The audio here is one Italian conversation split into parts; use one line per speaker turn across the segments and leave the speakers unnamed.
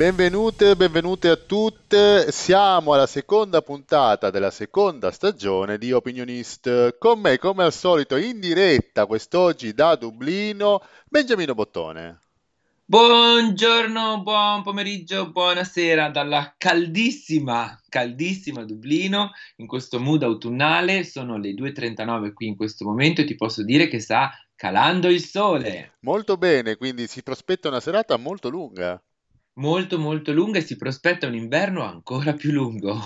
Benvenute, benvenute a tutte. Siamo alla seconda puntata della seconda stagione di Opinionist. Con me, come al solito, in diretta quest'oggi da Dublino, Benjamino Bottone.
Buongiorno, buon pomeriggio, buonasera dalla caldissima, caldissima Dublino in questo mood autunnale. Sono le 2.39 qui in questo momento e ti posso dire che sta calando il sole.
Molto bene, quindi si prospetta una serata molto lunga
molto molto lunga e si prospetta un inverno ancora più lungo.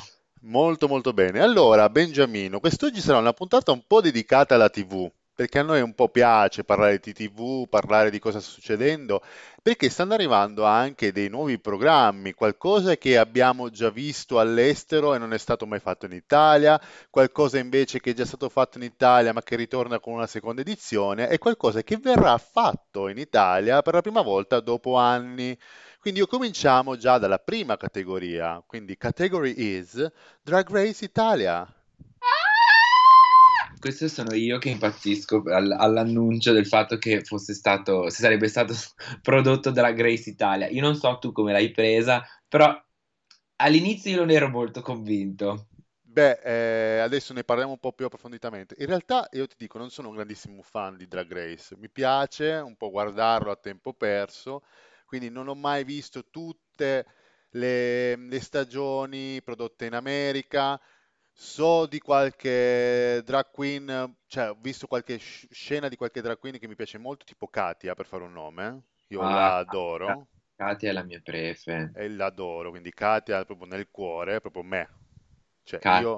Molto molto bene. Allora, Benjamino, quest'oggi sarà una puntata un po' dedicata alla TV, perché a noi un po' piace parlare di TV, parlare di cosa sta succedendo, perché stanno arrivando anche dei nuovi programmi, qualcosa che abbiamo già visto all'estero e non è stato mai fatto in Italia, qualcosa invece che è già stato fatto in Italia ma che ritorna con una seconda edizione e qualcosa che verrà fatto in Italia per la prima volta dopo anni. Quindi io cominciamo già dalla prima categoria, quindi category is Drag Race Italia.
Questo sono io che impazzisco all'annuncio del fatto che fosse stato, se sarebbe stato prodotto Drag Race Italia. Io non so tu come l'hai presa, però all'inizio io non ero molto convinto.
Beh, eh, adesso ne parliamo un po' più approfonditamente. In realtà io ti dico, non sono un grandissimo fan di Drag Race, mi piace un po' guardarlo a tempo perso, quindi non ho mai visto tutte le, le stagioni prodotte in America. So di qualche drag queen, cioè ho visto qualche scena di qualche drag queen che mi piace molto, tipo Katia, per fare un nome. Io ah, la adoro.
Katia è la mia prefe.
E l'adoro, quindi Katia è proprio nel cuore, proprio me.
Cioè, io,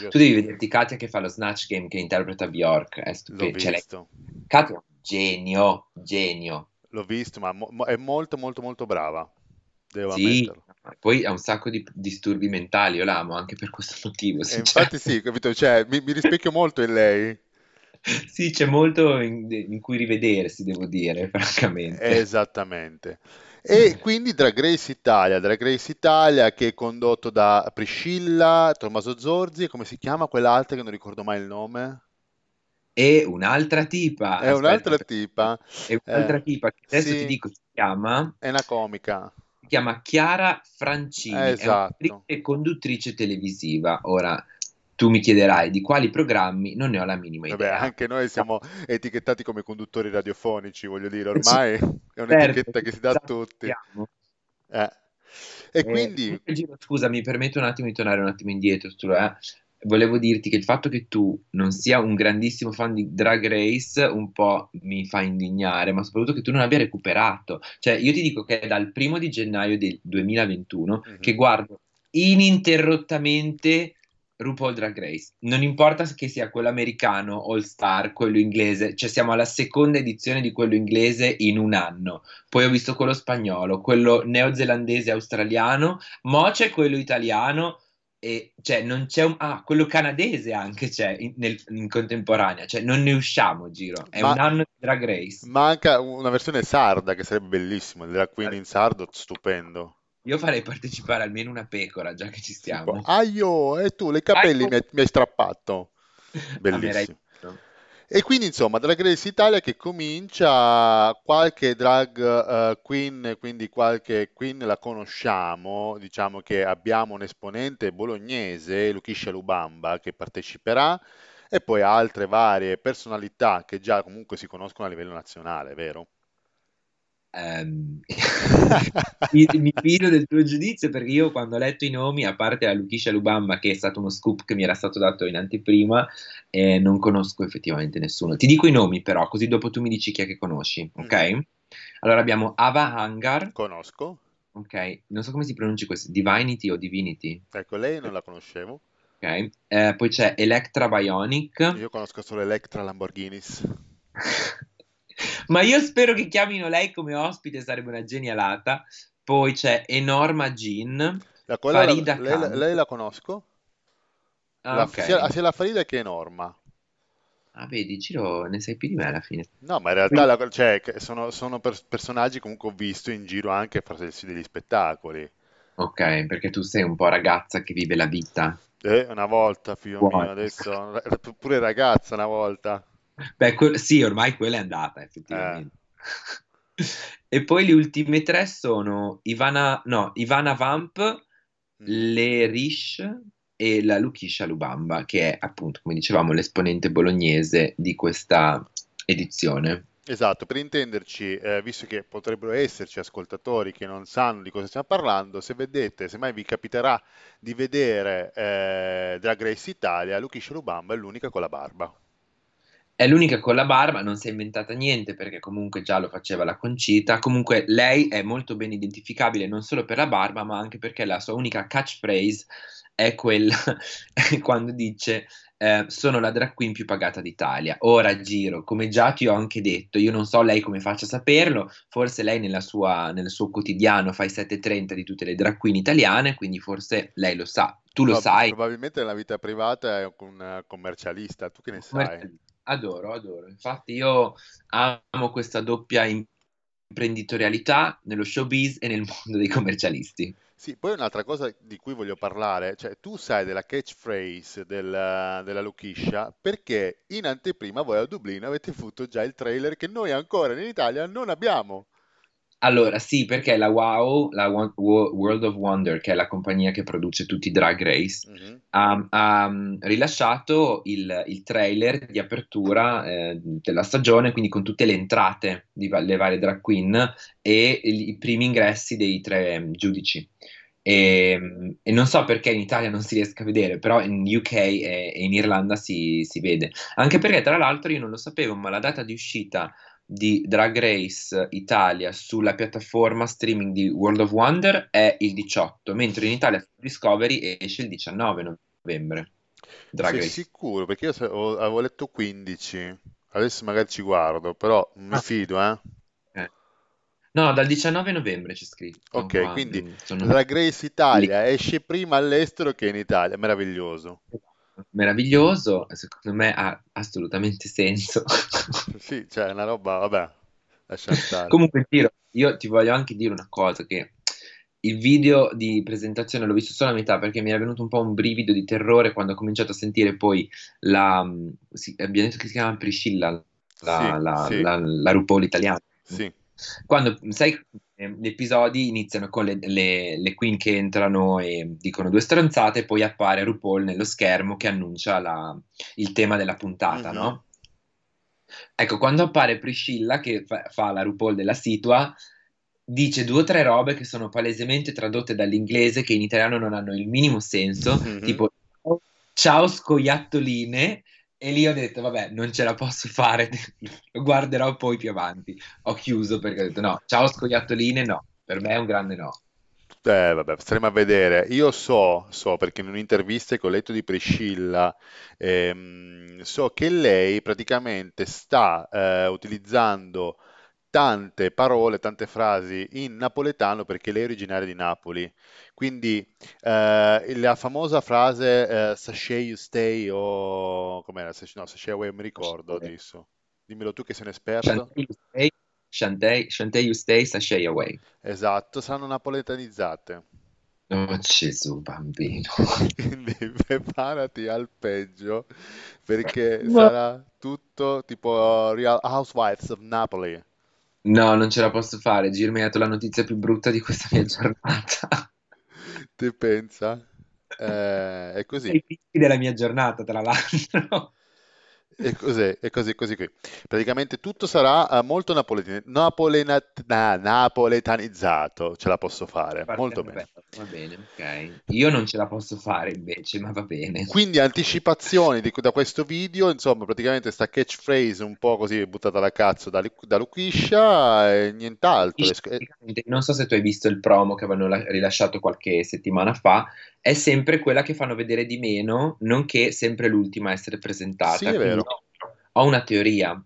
io tu devi vederti Katia che fa lo Snatch Game che interpreta Bjork, è stupendo. L'ho cioè, visto. Katia, genio, genio.
L'ho visto, ma mo- è molto molto molto brava. Devo
sì, ammetterlo. poi ha un sacco di disturbi mentali, io l'amo anche per questo motivo.
infatti sì, capito? Cioè, mi, mi rispecchio molto in lei.
sì, c'è molto in, in, cui rivedersi, devo dire, francamente.
Esattamente. E quindi Drag Race Italia, Drag Race Italia che è condotto da Priscilla, Tommaso Zorzi, e come si chiama quell'altra che non ricordo mai il nome?
E un'altra tipa.
È un'altra tipa.
È un'altra eh, tipa che adesso sì, ti dico si chiama.
È una comica.
Si chiama Chiara Francini. Esatto. È conduttrice televisiva. Ora, tu mi chiederai di quali programmi, non ne ho la minima idea.
Vabbè, anche noi siamo etichettati come conduttori radiofonici, voglio dire, ormai è un'etichetta certo, che si dà a tutti. Eh. E eh, quindi...
Scusa, mi permetto un attimo di tornare un attimo indietro, eh? Volevo dirti che il fatto che tu non sia un grandissimo fan di Drag Race un po' mi fa indignare, ma soprattutto che tu non abbia recuperato. Cioè, io ti dico che è dal primo di gennaio del 2021 mm-hmm. che guardo ininterrottamente RuPaul Drag Race. Non importa che sia quello americano, All Star, quello inglese, cioè siamo alla seconda edizione di quello inglese in un anno. Poi ho visto quello spagnolo, quello neozelandese australiano, mo c'è quello italiano e cioè non c'è un ah, quello canadese anche c'è in, nel, in contemporanea, cioè non ne usciamo giro, è Ma, un anno di Drag Race.
Manca una versione sarda che sarebbe bellissima, drag queen in sardo, stupendo.
Io farei partecipare almeno una pecora, già che ci stiamo.
Aio, e tu, le capelli mi hai, mi hai strappato. Bellissimo. E quindi insomma Drag Race Italia che comincia, qualche drag uh, queen, quindi qualche queen la conosciamo, diciamo che abbiamo un esponente bolognese, Luchiscia Lubamba, che parteciperà e poi altre varie personalità che già comunque si conoscono a livello nazionale, vero?
Um, mi, mi, fido del tuo giudizio perché io quando ho letto i nomi, a parte la Luchisha Lubamba che è stato uno scoop che mi era stato dato in anteprima, eh, non conosco effettivamente nessuno. Ti dico i nomi però, così dopo tu mi dici chi è che conosci, ok? Mm. Allora abbiamo Ava Hangar.
Conosco.
Ok, non so come si pronuncia questo, Divinity o Divinity?
Ecco, lei non la conoscevo.
Ok, eh, poi c'è Electra Bionic.
Io conosco solo Electra Lamborghinis.
Ma io spero che chiamino lei come ospite, sarebbe una genialata. Poi c'è Enorma Jean.
La, Farida la, lei, lei, la conosco. Ah, la, okay. sia, sia, la Farida che Enorma.
Ah, vedi, Ciro, ne sai più di me alla fine.
No, ma in realtà la, cioè, sono, sono per, personaggi comunque ho visto in giro anche a farsi degli spettacoli.
Ok, perché tu sei un po' ragazza che vive la vita.
Eh, una volta, figlio Buono. mio, adesso pure ragazza una volta.
Beh, que- sì, ormai quella è andata, effettivamente. Eh. E poi le ultime tre sono Ivana, no, Ivana Vamp,
Mm.
Le Rish e la Lukisha Lubamba, che è appunto, come dicevamo, l'esponente bolognese di questa edizione.
Esatto, per intenderci, eh, visto che potrebbero esserci ascoltatori che non sanno di cosa stiamo parlando, se vedete, se mai vi capiterà di vedere eh, Drag Race Italia, Lukisha Lubamba è l'unica con la barba.
È l'unica con la barba, non si è inventata niente perché comunque già lo faceva la Concita. Comunque lei è molto ben identificabile non solo per la barba, ma anche perché la sua unica catchphrase è quella quando dice eh, sono la drag queen più pagata d'Italia. Ora giro, come già ti ho anche detto, io non so lei come faccia a saperlo, forse lei nella sua, nel suo quotidiano fa i 7.30 di tutte le drag queen italiane, quindi forse lei lo sa. Tu lo
No,
sai.
probabilmente nella vita privata è un commercialista, tu che ne sai?
Adoro, adoro. Infatti io amo questa doppia imprenditorialità nello showbiz e nel mondo dei commercialisti.
Sì, poi un'altra cosa di cui voglio parlare, cioè tu sai della catchphrase del- della Lukisha perché in anteprima voi a Dublino avete avuto già il trailer che noi ancora in Italia non abbiamo.
Allora, sì, perché la WOW, la Wo- Wo- World of Wonder, che è la compagnia che produce tutti i Drag Race,
Mhm.
ha, ha, mm, rilasciato il, il trailer di apertura eh, della stagione, quindi con tutte le entrate di va- le varie drag queen e i, i primi ingressi dei tre mm, giudici. E, mm, e non so perché in Italia non si riesca a vedere, però in UK e, e in Irlanda si, si vede. Anche perché, tra l'altro, io non lo sapevo, ma la data di uscita di Drag Race Italia sulla piattaforma streaming di World of Wonder è il 18, mentre in Italia su Discovery esce il 19 novembre. Drag
Sei
Race.
sicuro? Perché io avevo letto 15, adesso magari ci guardo, però mi
Ah,
fido, eh?
ok. No, dal 19 novembre c'è scritto
Ok,
qua.
quindi
Sono
Drag Race
lì.
Italia esce prima all'estero che in Italia, meraviglioso.
Meraviglioso, secondo me ha assolutamente senso.
Sì, cioè è una roba, vabbè, lascia stare.
Comunque, Tiro, io ti voglio anche dire una cosa, che il video di presentazione l'ho visto solo a metà perché mi era venuto un po' un brivido di terrore quando ho cominciato a sentire poi la... sì, abbiamo detto che si chiama Priscilla,
Sì,
la, la,
sì,
la, la RuPaul italiana.
sì.
Quando, sai, eh, gli episodi iniziano con le, le- le queen che entrano e dicono due stronzate, poi appare RuPaul nello schermo che annuncia la- il tema della puntata,
Mhm.
no? Ecco, quando appare Priscilla, che fa, fa la RuPaul della Situa, dice due o tre robe che sono palesemente tradotte dall'inglese, che in italiano non hanno il minimo senso,
Mhm.
tipo ciao scoiattoline, e lì ho detto, vabbè, non ce la posso fare, lo guarderò poi più avanti. Ho chiuso perché ho detto, no, ciao scoiattoline, no, per me è un grande no.
Eh, vabbè, staremo a vedere. Io so, so perché in un'intervista che ho letto di Priscilla, ehm, so che lei praticamente sta eh, utilizzando tante parole, tante frasi in napoletano perché lei è originaria di Napoli. Quindi eh, la famosa frase eh, Sachet you stay o com'era? Sac- No, Sachet away, mi ricordo adesso. Dimmelo tu che sei un esperto.
Shantae, you stay, you sashay away.
Esatto, saranno napoletanizzate.
Oh Gesù, bambino.
Quindi preparati al peggio perché sarà tutto tipo Real Housewives of Napoli.
No, non ce la posso fare. Gir mi ha dato la notizia più brutta di questa mia giornata.
Te pensa? Eh, è così.
Sei picchi della mia giornata, tra l'altro.
E così, e così, così qui. Praticamente tutto sarà eh, molto napoletani- napolena- na- napoletanizzato, ce la posso fare, molto bene.
Va bene, ok. Io non ce la posso fare invece, ma va bene.
Quindi anticipazioni di- da questo video, insomma, praticamente sta catchphrase un po' così buttata alla cazzo da, da Lukisha e nient'altro.
Non so se tu hai visto il promo che avevano la- rilasciato qualche settimana fa, è sempre quella che fanno vedere di meno, nonché sempre l'ultima a essere presentata.
Sì, è vero.
Ho una teoria,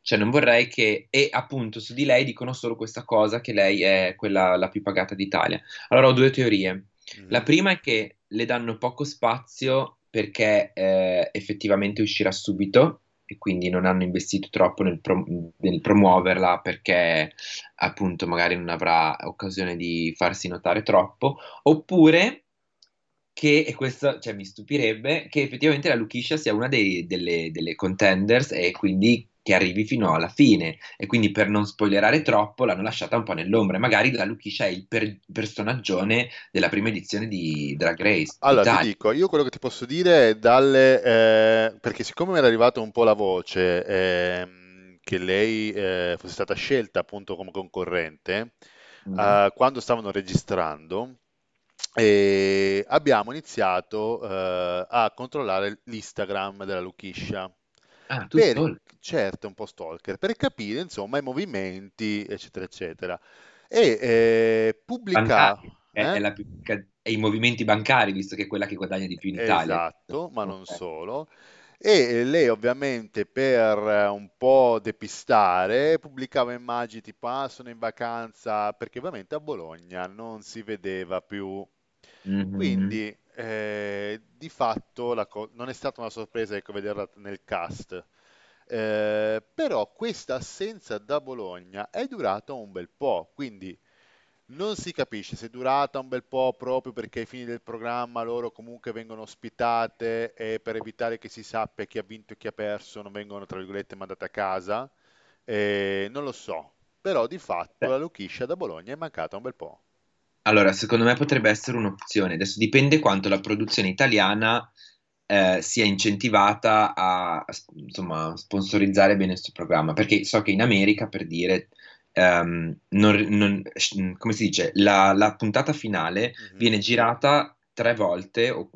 cioè non vorrei che... E appunto su di lei dicono solo questa cosa, che lei è quella la più pagata d'Italia. Allora ho due teorie. La
Mhm.
prima è che le danno poco spazio perché eh, effettivamente uscirà subito e quindi non hanno investito troppo nel, pro- nel promuoverla perché appunto magari non avrà occasione di farsi notare troppo, oppure che, e questo cioè, mi stupirebbe, che effettivamente la Lukisha sia una dei- delle, delle contenders e quindi che arrivi fino alla fine e quindi per non spoilerare troppo l'hanno lasciata un po' nell'ombra magari la Lukisha è il per- personaggione della prima edizione di Drag Race
Allora, ti
Italia.
dico, io quello che ti posso dire è dalle, eh, perché siccome mi era arrivata un po' la voce ehm, che lei eh, fosse stata scelta appunto come concorrente,
Mm.
eh, quando stavano registrando, eh, abbiamo iniziato eh, a controllare l'Instagram della Luchiscia.
Ah, tu
Per,
stalker.
certo, un po' stalker, per capire insomma i movimenti, eccetera, eccetera. E eh, pubblica,
bancari, è,
eh?
la più è i movimenti bancari, visto che è quella che guadagna di più in Italia.
Esatto, ma non
Ok.
solo. E lei ovviamente per eh, un po' depistare pubblicava immagini tipo ah, sono in vacanza perché ovviamente a Bologna non si vedeva più.
Mhm.
Quindi eh, di fatto la co- non è stata una sorpresa ecco, vederla nel cast. Eh, però questa assenza da Bologna è durata un bel po', quindi non si capisce se è durata un bel po' proprio perché ai fini del programma loro comunque vengono ospitate e per evitare che si sappia chi ha vinto e chi ha perso non vengono, tra virgolette, mandate a casa. Eh, non lo so, però di fatto la Luchiscia da Bologna è mancata un bel po'.
Allora, secondo me potrebbe essere un'opzione. Adesso dipende quanto la produzione italiana eh, sia incentivata a, a, insomma, sponsorizzare bene questo programma, perché so che in America, per dire, ehm, non- non- come si dice, la, la puntata finale
Mhm,
viene girata tre volte o,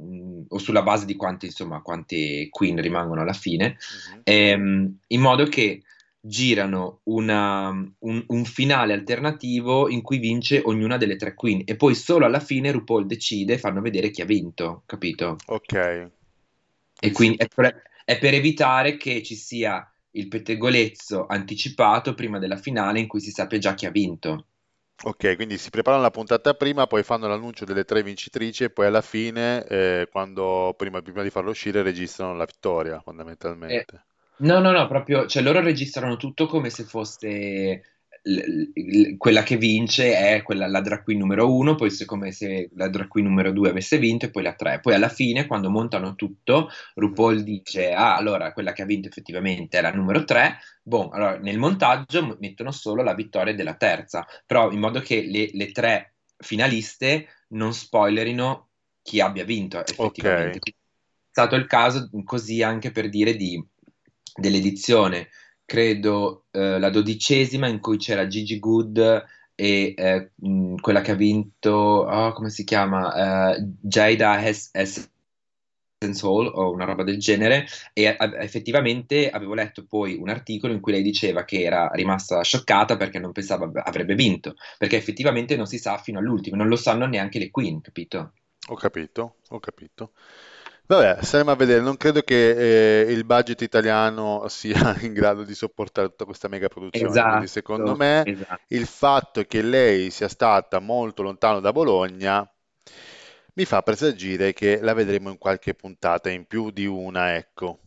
o sulla base di quanti, insomma, quanti queen rimangono alla fine,
mhm.
ehm, in modo che girano una- un, un finale alternativo in cui vince ognuna delle tre queen e poi solo alla fine RuPaul decide e fanno vedere chi ha vinto, capito?
Ok,
E
quindi
è per, è per evitare che ci sia il pettegolezzo anticipato prima della finale in cui si sappia già chi ha vinto.
ok, quindi si preparano la puntata prima, poi fanno l'annuncio delle tre vincitrici e poi alla fine, eh, quando, prima, prima di farlo uscire, registrano la vittoria,
Eh,
fondamentalmente.
no, no, no, proprio, cioè loro registrano tutto come se fosse l- l- quella che vince è quella, la drag queen numero uno, poi se come se la drag queen numero due avesse vinto e poi la tre. Poi alla fine, quando montano tutto. RuPaul dice, ah, allora quella che ha vinto effettivamente è la numero tre. Boh, allora nel montaggio mettono solo la vittoria della terza, però in modo che le, le tre finaliste non spoilerino chi abbia vinto effettivamente. Quindi è stato il caso così anche per dire di, dell'edizione, credo eh, la dodicesima in cui c'era Gigi Good e eh, mh, quella che ha vinto, oh, come si chiama? Eh, Jada Hes- Essence Hall o una roba del genere e eh, effettivamente avevo letto poi un articolo in cui lei diceva che era rimasta scioccata perché non pensava avrebbe vinto, perché effettivamente non si sa fino all'ultimo, non lo sanno neanche le Queen, capito?
ho capito, ho capito. Vabbè, staremo a vedere. Non credo che eh, il budget italiano sia in grado di sopportare tutta questa mega produzione. Quindi, secondo
Esatto,
me,
esatto.
il fatto che lei sia stata molto lontano da Bologna mi fa presagire che la vedremo in qualche puntata in più di una, ecco.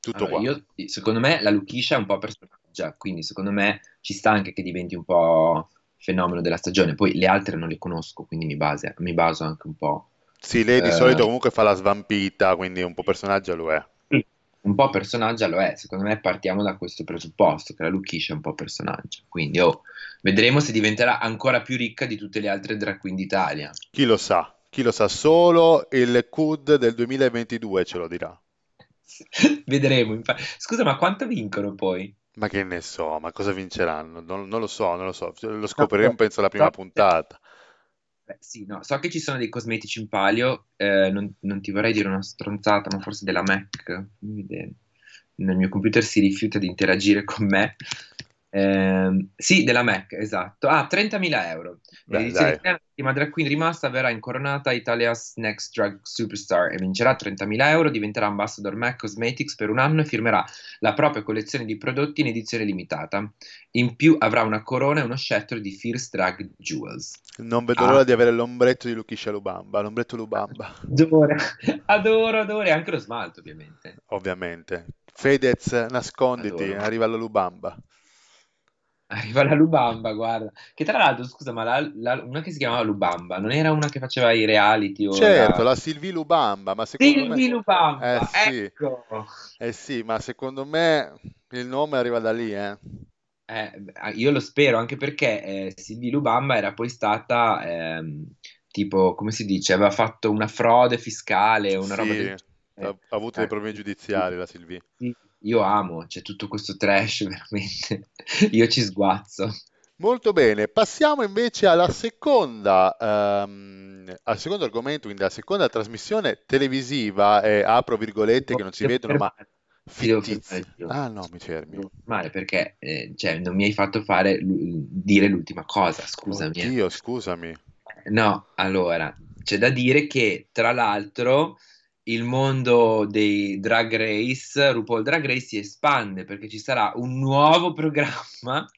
Tutto
Allora,
qua.
io, secondo me la Lukisha è un po' personaggia, quindi secondo me ci sta anche che diventi un po' fenomeno della stagione. Poi le altre non le conosco, quindi mi, base- mi baso anche un po',
Sì, lei di solito
eh,
comunque fa la svampita, quindi un po' personaggio lo è.
un po' personaggia lo è. Secondo me partiamo da questo presupposto, che la Lukisha è un po' personaggio. Quindi oh, vedremo se diventerà ancora più ricca di tutte le altre drag queen d'Italia.
Chi lo sa? Chi lo sa? Solo il CUD del 2022 ce lo dirà.
Vedremo. infa- Scusa, ma quanto vincono poi?
Ma che ne so, ma cosa vinceranno? Non, non lo so, non lo so. Lo scopriremo penso alla prima puntata.
Sì, no, so che ci sono dei cosmetici in palio, eh, non, non ti vorrei dire una stronzata, ma forse della MAC. Il mio computer si rifiuta di interagire con me. Ehm, sì, della MAC, esatto. Ah, 30.000 euro.
Dai.
italiana, drag queen rimasta verrà incoronata Italia's Next Drag Superstar e vincerà 30.000 euro, diventerà ambassador MAC Cosmetics per un anno e firmerà la propria collezione di prodotti in edizione limitata. In più avrà una corona e uno scettro di Fierce Drag Jewels.
Non vedo
Ah,
l'ora di avere l'ombretto di Luchiscia Lubamba, l'ombretto Lubamba,
adoro, adoro, adoro, e anche lo smalto, ovviamente.
ovviamente. Fedez, nasconditi,
Adoro.
arriva la Lubamba.
Arriva la Lubamba, guarda. Che tra l'altro, scusa, ma la- la- una che si chiamava Lubamba, non era una che faceva i reality o
Certo,
la...
la Sylvie Lubamba, ma secondo me...
Silvi
Eh
Lubamba,
sì,
ecco!
eh sì, ma secondo me il nome arriva da lì, eh.
Eh, io lo spero, anche perché eh, Silvi Lubamba era poi stata, ehm, tipo, come si dice, aveva fatto una frode fiscale, una roba
Sì,
del
ha avuto dei
Eh,
problemi giudiziari la Sylvie.
sì, io amo, c'è tutto questo trash, veramente. Io ci sguazzo.
Molto bene, passiamo invece alla seconda, ehm, al secondo argomento, quindi alla seconda trasmissione televisiva, e apro virgolette che non si vedono, ma
Gio.
Ah no, mi fermi.
fermare perché eh, cioè, non mi hai fatto fare dire l'ultima cosa, scusami. eh.
Oddio, scusami.
No, allora, c'è da dire che tra l'altro il mondo dei Drag Race, RuPaul Drag Race si espande perché ci sarà un nuovo programma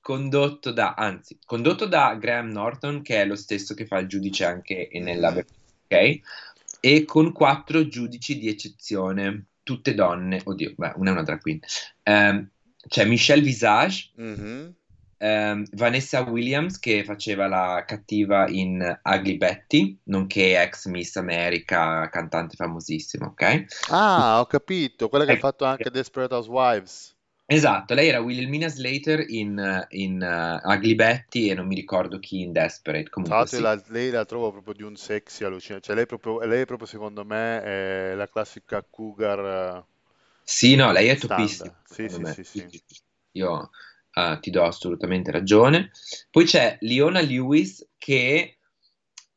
condotto da, anzi, condotto da Graham Norton, che è lo stesso che fa il giudice anche nella ok? E con quattro giudici di eccezione, tutte donne, oddio, beh, una è una drag queen. Ehm, c'è Michelle Visage,
Mhm.
Ehm, Vanessa Williams che faceva la cattiva in Ugly Betty, nonché ex Miss America, cantante famosissima, ok?
Ah, ho capito, quella che ha
Ecco,
fatto anche Desperate Housewives.
Esatto, lei era Wilhelmina Slater in, in, uh, Ugly Betty e non mi ricordo chi in Desperate, comunque sì.
la- lei la trovo proprio di un sexy allucinante, cioè lei proprio, lei proprio secondo me è la classica cougar
Sì, no, lei
eh,
è topissima,
standard. Sì, sì, sì, sì.
Io eh, ti do assolutamente ragione. Poi c'è Leona Lewis che,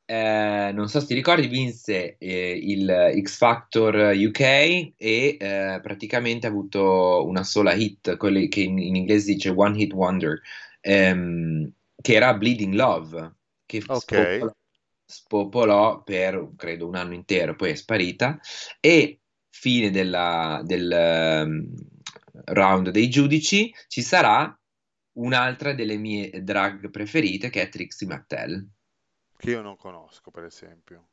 eh, non so se ti ricordi, vinse eh, il X Factor UK e eh, praticamente ha avuto una sola hit, quelli che in, in inglese dice One Hit Wonder, ehm, che era Bleeding Love, che
Ok,
spopolò, spopolò per credo un anno intero, poi è sparita. E fine della- del ehm, round dei giudici ci sarà un'altra delle mie drag preferite che è Trixie Mattel.
che io non conosco per esempio.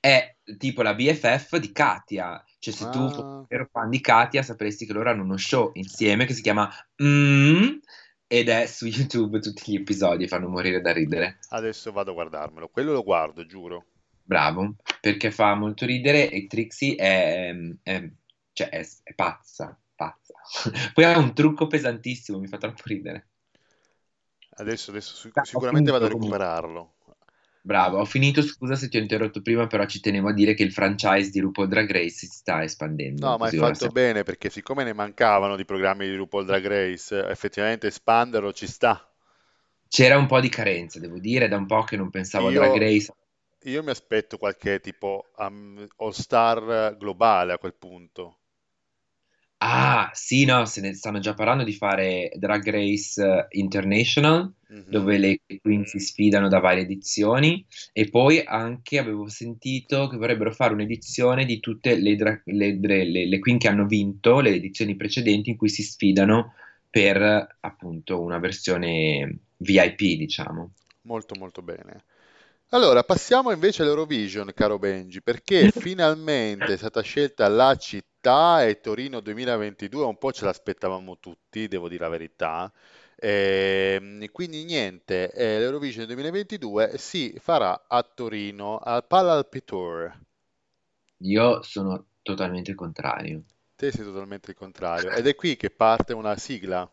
È tipo la BFF di Katia. Cioè, se tu fossi
Ah,
vero fan di Katia, sapresti che loro hanno uno show insieme che si chiama Mm, ed è su YouTube tutti gli episodi e fanno morire da ridere.
adesso vado a guardarmelo, quello lo guardo, giuro.
Bravo, perché fa molto ridere e Trixie è, è- cioè, è- è pazza, pazza. Poi ha un trucco pesantissimo, mi fa troppo ridere.
Adesso, adesso
Ah,
sicuramente vado a recuperarlo.
Bravo, ho finito, scusa se ti ho interrotto prima, però ci tenevo a dire che il franchise di RuPaul Drag Race si sta espandendo,
No, ma hai
ora
fatto
siamo...
bene perché siccome ne mancavano di programmi di RuPaul Drag Race, effettivamente espanderlo ci sta.
C'era un po' di carenza, devo dire, da un po' che non pensavo a
Io,
Drag Race.
io mi aspetto qualche tipo um, All-Star globale a quel punto.
Ah, sì, no, se ne stanno già parlando di fare Drag Race eh, International,
Mhm.
dove le queen si sfidano da varie edizioni, e poi anche avevo sentito che vorrebbero fare un'edizione di tutte le, dra- le, le- le queen che hanno vinto le edizioni precedenti in cui si sfidano per appunto una versione VIP, diciamo.
Molto molto bene. Allora, passiamo invece all'Eurovision, caro Benji, perché finalmente è stata scelta la città e Torino 2022, un po' ce l'aspettavamo tutti, devo dire la verità. Ehm, quindi niente, eh, l'Eurovision 2022 si farà a Torino, al Palalpitour.
Io sono totalmente contrario.
Te sei totalmente il contrario. Ed è qui che parte una sigla.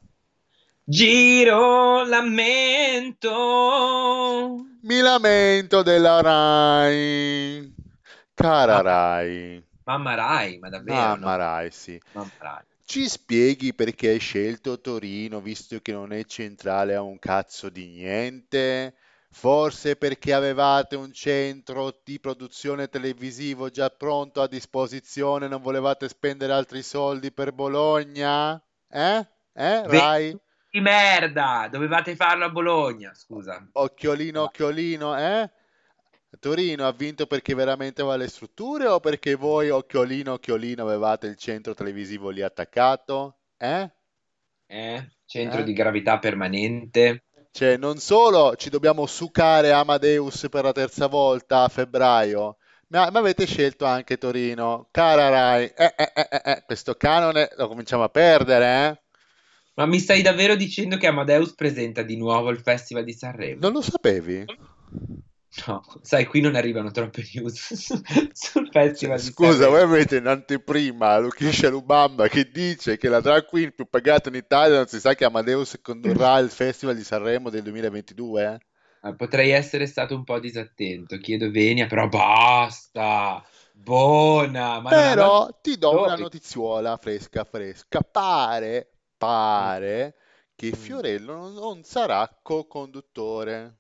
Giro lamento.
Mi lamento della Rai. Cara Rai.
mamma Rai, ma davvero
Mamma
no?
Rai, sì.
Mamma Rai.
Ci spieghi perché hai scelto Torino, visto che non è centrale a un cazzo di niente? Forse perché avevate un centro di produzione televisivo già pronto a disposizione, non volevate spendere altri soldi per Bologna? Eh? Eh, Rai?
Di merda, dovevate farlo a Bologna, scusa.
Occhiolino, occhiolino, eh? Torino ha vinto perché veramente aveva le strutture o perché voi, occhiolino, occhiolino, avevate il centro televisivo lì attaccato? Eh?
Eh? Centro
Eh?
di gravità permanente.
Cioè, non solo ci dobbiamo sucare Amadeus per la terza volta a febbraio, ma, ma avete scelto anche Torino. Cara Rai, eh, eh, eh, eh, eh, questo canone lo cominciamo a perdere, eh?
Ma mi stai davvero dicendo che Amadeus presenta di nuovo il Festival di Sanremo?
Non lo sapevi?
No, sai, qui non arrivano troppe news sul Festival di
Scusa, voi avete in anteprima Lucretia Lubamba che dice che la drag queen più pagata in Italia non si sa che Amadeus condurrà il Festival di Sanremo del 2022?
Ah, Potrei essere stato un po' disattento, chiedo venia, però basta! Buona! Ma
Però ti do una
attori.
notizuola fresca fresca. Pare, pare che
Mm.
Fiorello non, non sarà co-conduttore.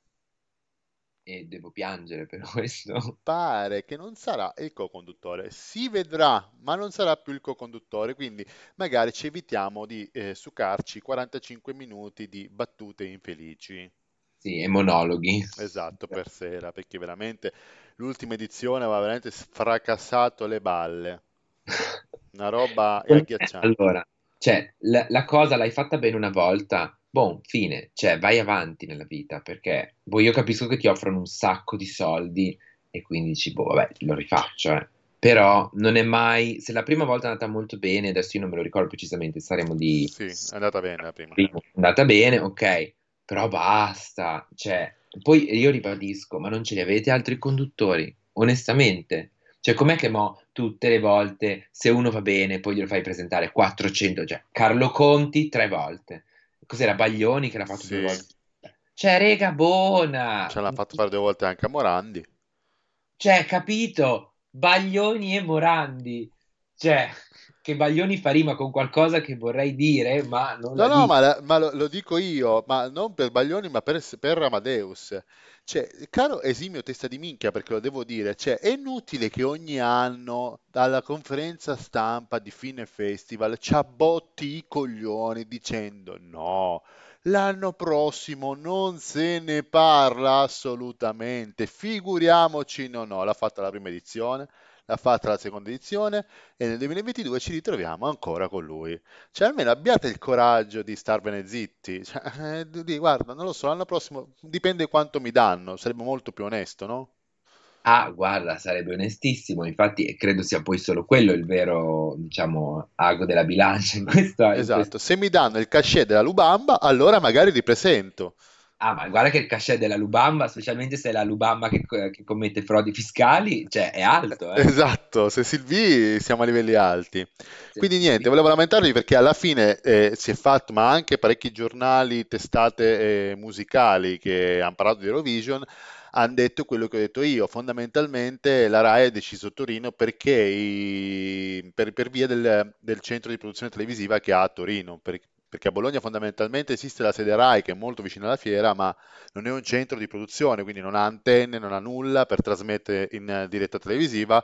E devo piangere per questo.
Pare che non sarà il co-conduttore. Si vedrà, ma non sarà più il co-conduttore. Quindi magari ci evitiamo di eh, succarci 45 minuti di battute infelici.
Sì, e monologhi.
Esatto, per sera, perché veramente l'ultima edizione aveva veramente sfracassato le balle. Una roba agghiacciante.
Allora, cioè, la, la cosa l'hai fatta bene una volta, boh, fine, cioè, vai avanti nella vita, perché, boh, io capisco che ti offrono un sacco di soldi e quindi dici, boh, vabbè, lo rifaccio, eh. Però non è mai, se la prima volta è andata molto bene, adesso io non me lo ricordo precisamente, saremo di
Sì, è andata bene la prima.
è andata bene, ok, però basta, cioè, poi io ribadisco, ma non ce li avete altri conduttori, onestamente. Cioè, com'è che mo tutte le volte, se uno va bene, poi glielo fai presentare 400, cioè, Carlo Conti tre volte. Cos'era Baglioni che l'ha fatto due
Sì,
volte? Cioè, rega, buona!
ce l'ha fatto fare due volte anche a Morandi.
Cioè, capito? Baglioni e Morandi. Cioè, che Baglioni fa rima con qualcosa che vorrei dire, ma non
No,
la
no,
dico.
ma, la- ma lo, lo dico io, ma non per Baglioni, ma per, per Amadeus. Cioè, caro esimio testa di minchia, perché lo devo dire, cioè, è inutile che ogni anno dalla conferenza stampa di fine festival ci abbotti i coglioni dicendo no, l'anno prossimo non se ne parla assolutamente, figuriamoci, no, no, l'ha fatta la prima edizione, l'ha fatta la seconda edizione e nel 2022 ci ritroviamo ancora con lui. Cioè, almeno abbiate il coraggio di starvene zitti. Cioè, eh, di- guarda, non lo so, l'anno prossimo dipende quanto mi danno, sarebbe molto più onesto, no?
Ah, guarda, sarebbe onestissimo, infatti credo sia poi solo quello il vero, diciamo, ago della bilancia in questa, in questo-
Esatto, se mi danno il cachet della Lubamba, allora magari ripresento.
Ah, ma guarda che il cachet della Lubamba, specialmente se è la Lubamba che, che commette frodi fiscali, cioè è alto, eh.
Esatto, se Silvi siamo a livelli alti.
Sì,
Quindi
sì.
niente, volevo lamentarvi perché alla fine eh, si è fatto, ma anche parecchi giornali, testate eh, musicali che hanno parlato di Eurovision, hanno detto quello che ho detto io. Fondamentalmente la RAI ha deciso Torino perché i- per, per via del, del centro di produzione televisiva che ha a Torino. per- perché a Bologna fondamentalmente esiste la sede RAI che è molto vicina alla fiera, ma non è un centro di produzione, quindi non ha antenne, non ha nulla per trasmettere in eh, diretta televisiva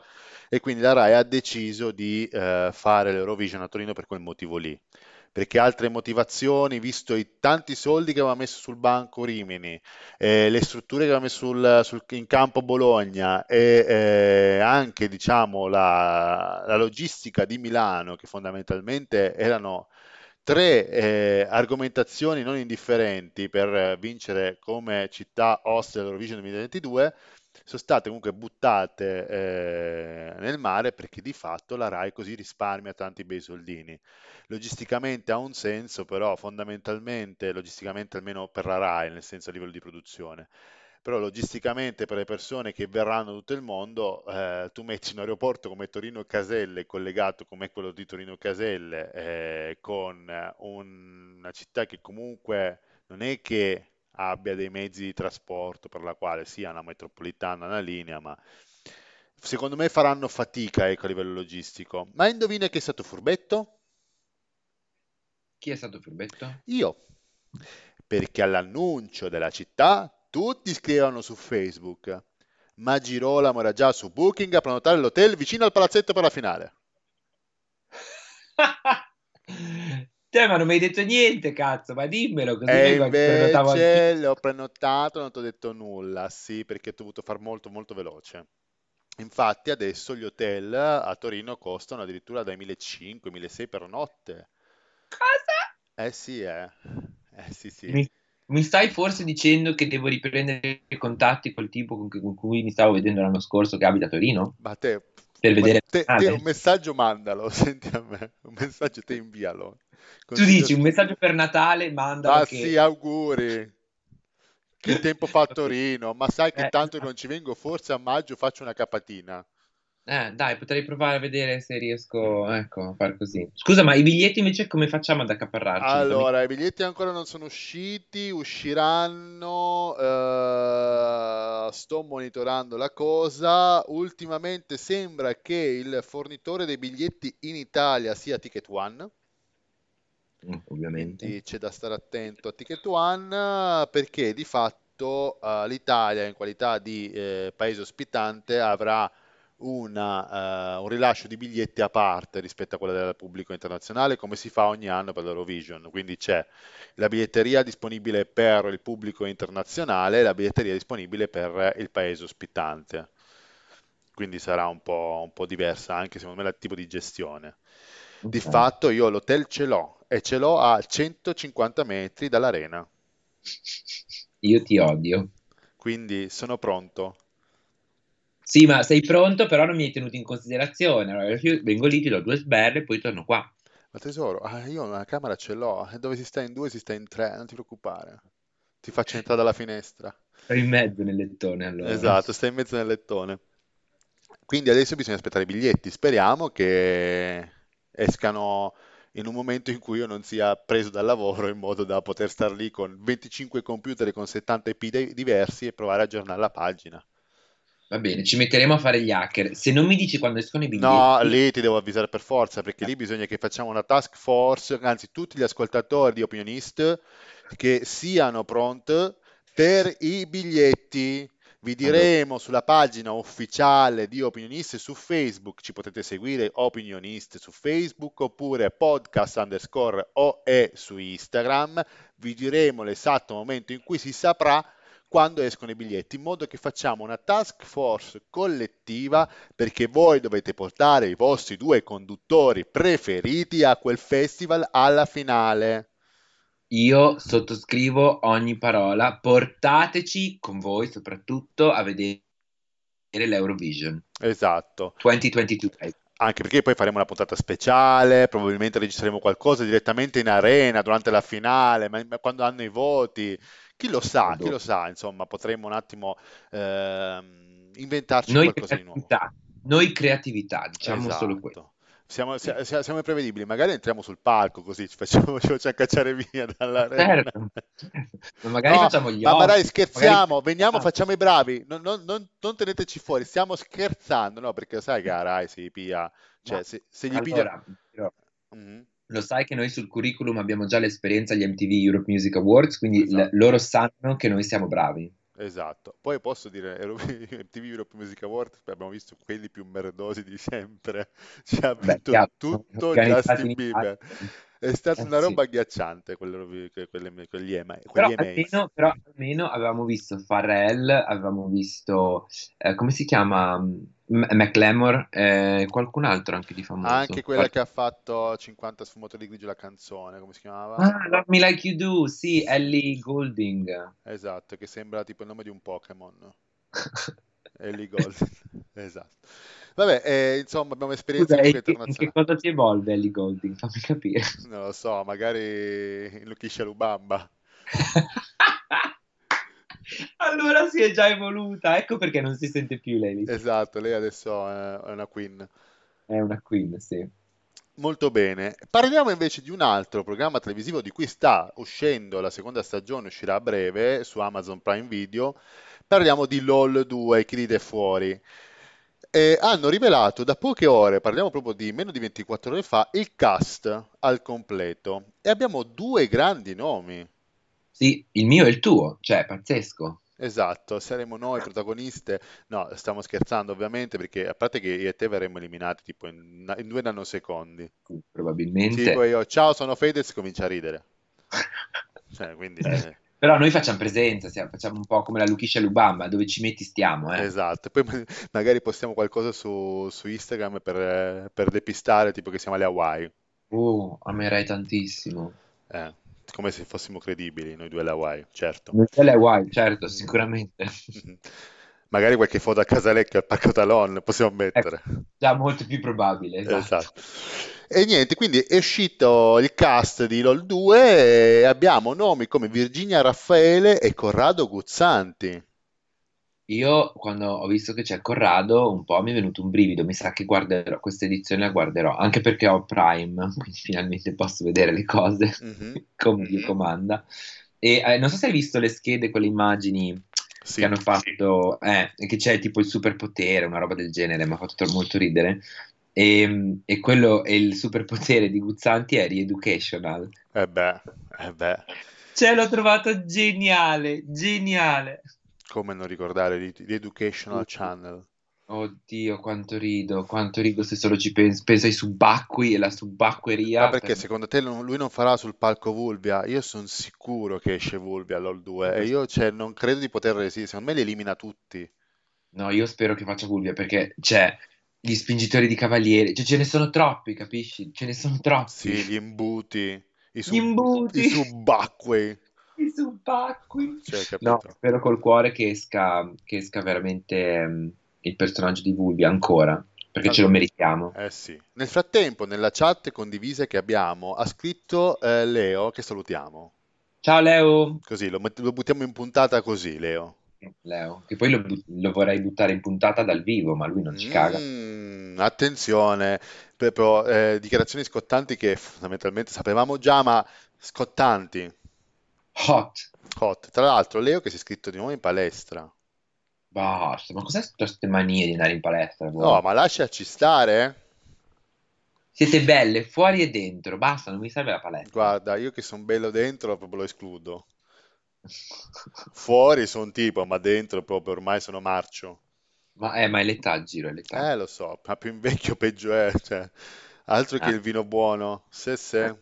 e quindi la RAI ha deciso di eh, fare l'Eurovision a Torino per quel motivo lì. Perché altre motivazioni, visto i tanti soldi che aveva messo sul banco Rimini, eh, le strutture che aveva messo sul- sul- in campo Bologna e eh, anche diciamo, la, la logistica di Milano, che fondamentalmente erano tre eh, argomentazioni non indifferenti per eh, vincere come città host dell'Eurovision 2022 sono state comunque buttate eh, nel mare perché di fatto la RAI così risparmia tanti bei soldini. Logisticamente ha un senso, però fondamentalmente, logisticamente almeno per la RAI, nel senso a livello di produzione, però logisticamente per le persone che verranno da tutto il mondo, eh, tu metti un aeroporto come Torino Caselle, collegato come quello di Torino Caselle, eh, con un- una città che comunque non è che abbia dei mezzi di trasporto per la quale sia una metropolitana, una linea, ma secondo me faranno fatica, ecco, a livello logistico. Ma indovina chi è stato furbetto?
Chi è stato furbetto?
Io, perché all'annuncio della città tutti scrivevano su Facebook, ma Girolamo era già su Booking a prenotare l'hotel vicino al palazzetto per la finale.
Te, ma non mi hai detto niente, cazzo, ma dimmelo così
E invece l'ho prenotato, non ti ho detto nulla, sì, perché ho dovuto far molto molto veloce. Infatti adesso gli hotel a Torino costano addirittura dai 1.500-1.600 per notte.
Cosa?
Eh sì, eh. Eh sì, sì.
Mi, mi stai forse dicendo che devo riprendere i contatti col tipo con, cui mi stavo vedendo l'anno scorso che abita a Torino?
Ma te,
Per vedere
te- te un messaggio mandalo, senti a me, un messaggio te invialo.
Tu dici un messaggio per Natale, mandalo
Ah
che...
sì, auguri. Che tempo fa a Torino, ma sai che
Eh,
tanto
esatto.
non ci vengo, forse a maggio faccio una capatina.
Eh, dai, potrei provare a vedere se riesco, ecco, a far così. Scusa, ma i biglietti invece come facciamo ad accaparrarci?
Allora, i biglietti ancora non sono usciti, usciranno, eh, sto monitorando la cosa. Ultimamente sembra che il fornitore dei biglietti in Italia sia Ticket One.
Mm, ovviamente.
Quindi c'è da stare attento a Ticket One perché di fatto eh, l'Italia in qualità di eh, paese ospitante avrà una, eh, un rilascio di biglietti a parte rispetto a quella del pubblico internazionale come si fa ogni anno per l'Eurovision. Quindi c'è la biglietteria disponibile per il pubblico internazionale e la biglietteria disponibile per il paese ospitante. Quindi sarà un po', un po' diversa anche secondo me il tipo di gestione. Di
Ok.
fatto io l'hotel ce l'ho e ce l'ho a 150 metri dall'arena,
Io ti odio.
quindi sono pronto.
Sì, ma sei pronto, però non mi hai tenuto in considerazione. Allora, io vengo lì, ti do due sberle e poi torno qua.
Ma tesoro, ah, io una camera ce l'ho, e dove si sta in due si sta in tre, non ti preoccupare. Ti faccio entrare dalla finestra.
Ero in mezzo nel lettone, allora.
Esatto, stai in mezzo nel lettone. Quindi adesso bisogna aspettare i biglietti. Speriamo che escano in un momento in cui io non sia preso dal lavoro in modo da poter star lì con 25 computer con 70 IP diversi e provare a aggiornare la pagina.
Va bene, ci metteremo a fare gli hacker. Se non mi dici quando escono i
No,
biglietti,
lì ti devo avvisare per forza, perché lì bisogna che facciamo una task force, anzi tutti gli ascoltatori di Opinionist che siano pronti per i biglietti. Vi diremo sulla pagina ufficiale di Opinionist su Facebook, ci potete seguire Opinionist su Facebook oppure podcast underscore OE su Instagram. Vi diremo l'esatto momento in cui si saprà quando escono i biglietti, in modo che facciamo una task force collettiva perché voi dovete portare i vostri due conduttori preferiti a quel festival alla finale.
io sottoscrivo ogni parola. Portateci con voi soprattutto a vedere l'Eurovision
Esatto.
2022.
Anche perché poi faremo una puntata speciale, probabilmente registreremo qualcosa direttamente in arena durante la finale, ma ma quando hanno i voti, chi lo sa, chi lo sa, insomma, potremmo un attimo ehm, inventarci
Noi
qualcosa di nuovo.
creatività, noi creatività, diciamo solo questo.
Esatto. Siamo, sia- sia- siamo imprevedibili, magari entriamo sul palco così ci facciamo, ci facciamo cacciare via dall'arena.
Certo. Ma magari
No,
facciamo gli
ma magari
magari
scherziamo, veniamo,
Ah,
facciamo i bravi, non, non- non- non teneteci fuori, stiamo scherzando, no? Perché sai che a Rai si piglia, cioè
ma
se, se gli piglia...
allora, però,
Mhm,
lo sai che noi sul curriculum abbiamo già l'esperienza agli MTV Europe Music Awards, quindi l-
esatto.
loro sanno che noi siamo bravi.
Esatto, poi posso dire, MTV Europe Music Awards, abbiamo visto quelli più merdosi di sempre, ci ha vinto tutto Justin Bieber. È stata
Eh
una
sì.
roba agghiacciante quelle- que- quelle- quegli EMA
Però almeno, però almeno avevamo visto Pharrell, avevamo visto, eh, come si chiama? M- Macklemore, eh, qualcun altro anche di famoso.
Anche quella che ha fatto 50 sfumatori grigi la canzone, come si chiamava?
Ah, Love Me Like You Do, sì, Ellie Goulding.
Esatto, che sembra tipo il nome di un Pokémon, Ellie Goulding, esatto. Vabbè, eh, insomma, abbiamo esperienze
Scusa, e
comunque
che- cosa si evolve Ellie Goulding? Fammi capire.
Non lo so, magari in Luchiscia Lubamba.
Allora si è già evoluta, ecco perché non si sente più lei.
Esatto, lei adesso è è una queen.
È una queen, sì.
Molto bene. Parliamo invece di un altro programma televisivo di cui sta uscendo la seconda stagione, uscirà a breve su Amazon Prime Video. Parliamo di LOL 2, chi ride fuori. E hanno rivelato da poche ore, parliamo proprio di meno di 24 ore fa, il cast al completo. E abbiamo due grandi nomi.
Sì, il mio e il tuo, cioè, pazzesco.
Esatto, saremo noi protagoniste. No, stiamo scherzando ovviamente perché a parte che io e te verremo eliminati tipo in, in due nanosecondi.
Probabilmente.
Tipo io, ciao, sono Fedez, comincia a ridere. Cioè, quindi, eh,
Però noi facciamo presenza, siamo- facciamo un po' come la Luchiscia Lubamba, dove ci metti stiamo, eh.
esatto. Poi ma- magari postiamo qualcosa su, su Instagram per, per depistare, tipo che siamo alle Hawaii.
Uh, amerei tantissimo.
Eh, come se fossimo credibili, noi due alle Hawaii, certo.
Non c'è le Hawaii, certo, sicuramente.
Magari qualche foto a Casalecchio al Parco Talon possiamo
Ecco,
mettere.
già molto più probabile, esatto.
Esatto. E niente, quindi è uscito il cast di LOL 2 e abbiamo nomi come Virginia Raffaele e Corrado Guzzanti.
Io quando ho visto che c'è Corrado, un po' mi è venuto un brivido, mi sa che guarderò questa edizione la guarderò, anche perché ho Prime, quindi finalmente posso vedere le cose
Mhm,
come Dio comanda. E eh, non so se hai visto le schede con le immagini che
Sì.
hanno fatto, eh, che c'è tipo il superpotere, una roba del genere, mi ha fatto molto ridere. E, e quello e il superpotere di Guzzanti è Re-Educational.
Eh beh, eh beh,
Cioè, l'ho trovato geniale, geniale.
come non ricordare di, di Educational Channel.
Oddio, quanto rido, quanto rido se solo ci penso. Penso ai subacquei e la
Ma
subacqueria.
perché
per-
secondo te non- lui non farà sul palco Vulvia? Io sono sicuro che esce Vulvia all'All 2 e io cioè, non credo di poter resistere, secondo me li elimina tutti.
No, io spero che faccia Fulvia perché c'è gli spingitori di cavaliere, cioè ce ne sono troppi, capisci? Ce ne sono troppi.
Sì, gli imbuti, i,
Gli
sub-
imbuti,
i subacquei,
i subacquei.
cioè,
No, spero col cuore che esca, che esca veramente mm, il personaggio di Fulvia ancora, perché ce lo meritiamo.
Eh sì. Nel frattempo, nella chat condivisa che abbiamo, ha scritto eh, Leo che salutiamo.
Ciao Leo!
Così, lo, lo buttiamo in puntata così, Leo.
Leo, che poi lo, lo vorrei buttare in puntata dal vivo, ma lui non ci caga.
Mm, attenzione, proprio eh, dichiarazioni scottanti che fondamentalmente sapevamo già, ma scottanti.
Hot!
Hot. Tra l'altro, Leo che si è iscritto di nuovo in palestra.
Basta, ma cos'è queste manie di andare in palestra voi?
No, ma lasciaci stare. eh.
Siete belle fuori e dentro, basta, non mi serve la palestra.
Guarda, io che sono bello dentro, proprio lo escludo. Fuori sono tipo, ma dentro proprio ormai sono marcio.
Ma, eh, ma è l'età, Giro, è l'età.
Eh, lo so, ma più invecchio peggio è, cioè, altro che
Ah.
il vino buono. Se, se.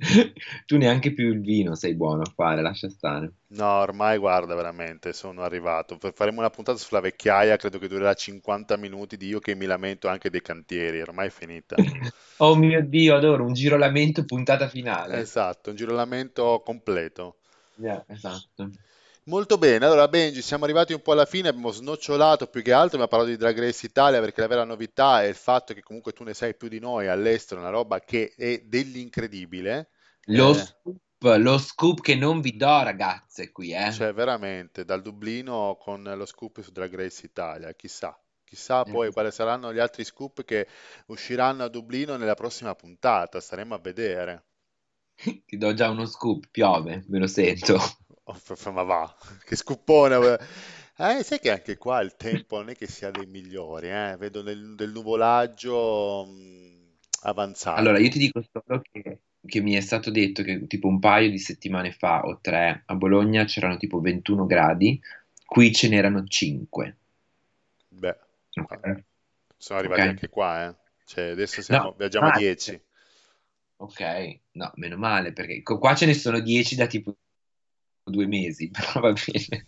Tu neanche più il vino sei buono a fare, lascia stare.
No, ormai guarda, veramente, sono arrivato. Faremo una puntata sulla vecchiaia, credo che durerà 50 minuti di io che mi lamento anche dei cantieri, ormai è finita.
Oh mio Dio, adoro, un girolamento puntata finale.
Esatto, un girolamento completo.
Yeah, esatto.
Molto bene, allora Benji, siamo arrivati un po' alla fine, abbiamo snocciolato più che altro, abbiamo parlato di Drag Race Italia perché la vera novità è il fatto che comunque tu ne sai più di noi all'estero, una roba che è dell'incredibile.
Lo
Eh,
scoop, lo scoop che non vi do, ragazze, qui, eh.
cioè veramente, dal Dublino con lo scoop su Drag Race Italia, chissà, chissà poi
Eh,
quali saranno gli altri scoop che usciranno a Dublino nella prossima puntata, staremo a vedere.
Ti do già uno scoop, piove, me lo sento.
Oh, ma va, che scuppone! Eh, sai che anche qua il tempo non è che sia dei migliori, eh? Vedo del, del nuvolaggio mh,
Allora, io
avanzato.
ti dico solo che, che mi è stato detto che tipo un paio di settimane fa o tre a Bologna c'erano tipo 21 gradi, qui ce n'erano 5.
Beh,
Ok?
ah, sono arrivati
Ok?
anche qua, eh? Cioè, adesso siamo,
No,
viaggiamo a
ah,
10.
ok, no, meno male, perché qua ce ne sono 10 da tipo due mesi, però va bene.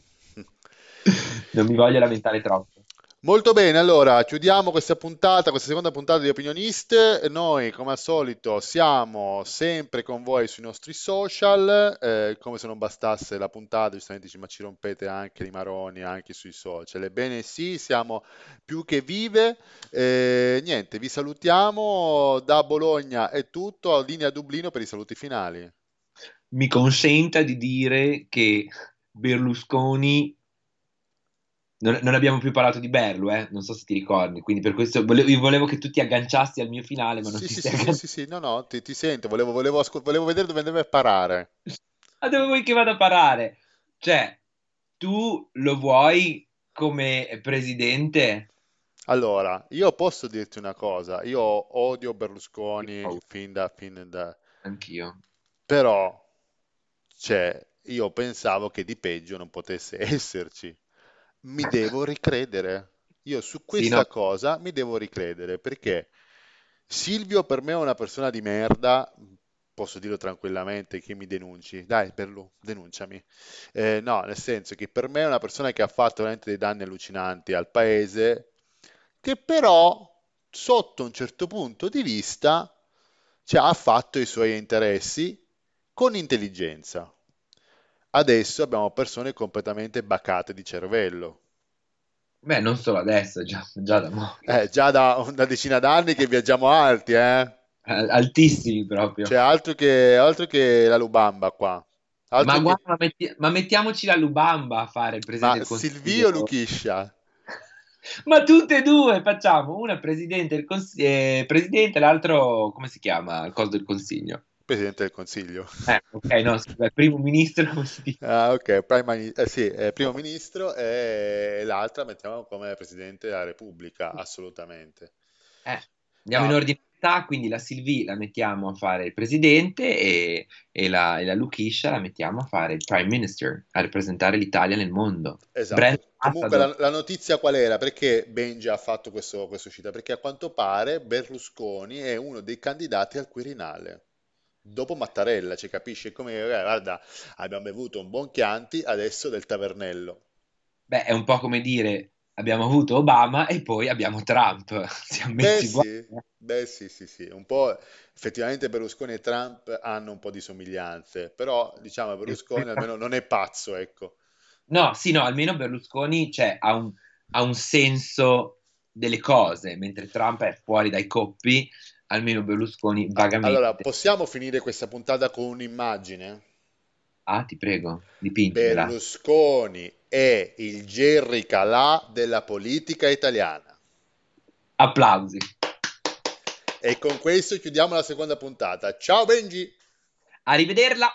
Non mi voglio lamentare troppo.
Molto bene, allora chiudiamo questa puntata, questa seconda puntata di Opinionist. Noi, come al solito, siamo sempre con voi sui nostri social. eh, come se non bastasse la puntata, giustamente dici, ma ci rompete anche i maroni anche sui social. Ebbene sì, siamo più che vive. Eh, niente, vi salutiamo da Bologna, è tutto. Linea Dublino per i saluti finali.
Mi consenta di dire che Berlusconi Non, non abbiamo più parlato di Berlu, eh? Non so se ti ricordi, quindi per questo volevo, io volevo che tu ti agganciassi al mio finale, ma non
Sì,
ti
sì,
sei
sì, sì, sì, no, no, ti, ti sento, volevo, volevo ascol- volevo vedere dove a parare.
Ma dove vuoi che vada a parare? Cioè, tu lo vuoi come presidente?
Allora, io posso dirti una cosa, io odio Berlusconi
Oh,
fin da, fin da,
anch'io.
però, cioè, io pensavo che di peggio non potesse esserci. Mi devo ricredere. Io su questa
no,
cosa mi devo ricredere perché Silvio per me è una persona di merda, posso dirlo tranquillamente, che mi denunci. Dai, Berlu, denunciami. Eh, no, nel senso che per me è una persona che ha fatto veramente dei danni allucinanti al paese, che però, sotto un certo punto di vista, cioè, ha fatto i suoi interessi con intelligenza. Adesso abbiamo persone completamente bacate di cervello.
Beh, non solo adesso, già, già da mo'.
Eh, già da una decina d'anni che viaggiamo alti, eh?
Al- Altissimi proprio.
C'è altro che, altro che la Lubamba qua.
Ma
Altro che...
guarda, ma, metti- ma mettiamoci la Lubamba a fare il presidente
Ma
del
Silvio
Consiglio.
Luchiscia,
Ma tutte e due facciamo, una presidente del Consiglio, presidente, l'altro, come si chiama? Il coso del Consiglio.
Presidente del Consiglio.
Eh, ok, no, scusa, il primo ministro, come si dice?
Ah, ok, Prime eh, sì, eh, primo ministro e l'altra mettiamo come Presidente della Repubblica, assolutamente.
Eh, andiamo in
No,
ordinalità, quindi la Silvi la mettiamo a fare il presidente e, e la, e la Luchiscia la mettiamo a fare il prime minister, a rappresentare l'Italia nel mondo. Brand
esatto. Comunque
ambassador.
la, la notizia qual era? Perché Benji ha fatto questa uscita? Perché a quanto pare Berlusconi è uno dei candidati al Quirinale. Dopo Mattarella, ci capisci? È come, eh, guarda, abbiamo bevuto un buon Chianti, adesso del Tavernello.
Beh, è un po' come dire abbiamo avuto Obama e poi abbiamo Trump. Siamo
Beh
messi
sì, beh sì, sì, sì, un po' effettivamente Berlusconi e Trump hanno un po' di somiglianze, però diciamo Berlusconi almeno non è pazzo, ecco.
No, sì, no, almeno Berlusconi, cioè, ha un, ha un senso delle cose, mentre Trump è fuori dai coppi, almeno Berlusconi
A- Allora,
vagamente.
possiamo finire questa puntata con un'immagine?
Ah, ti prego, dipingimela.
Berlusconi è il Gerry Calà della politica italiana.
Applausi.
E con questo chiudiamo la seconda puntata. Ciao Benji!
Arrivederla.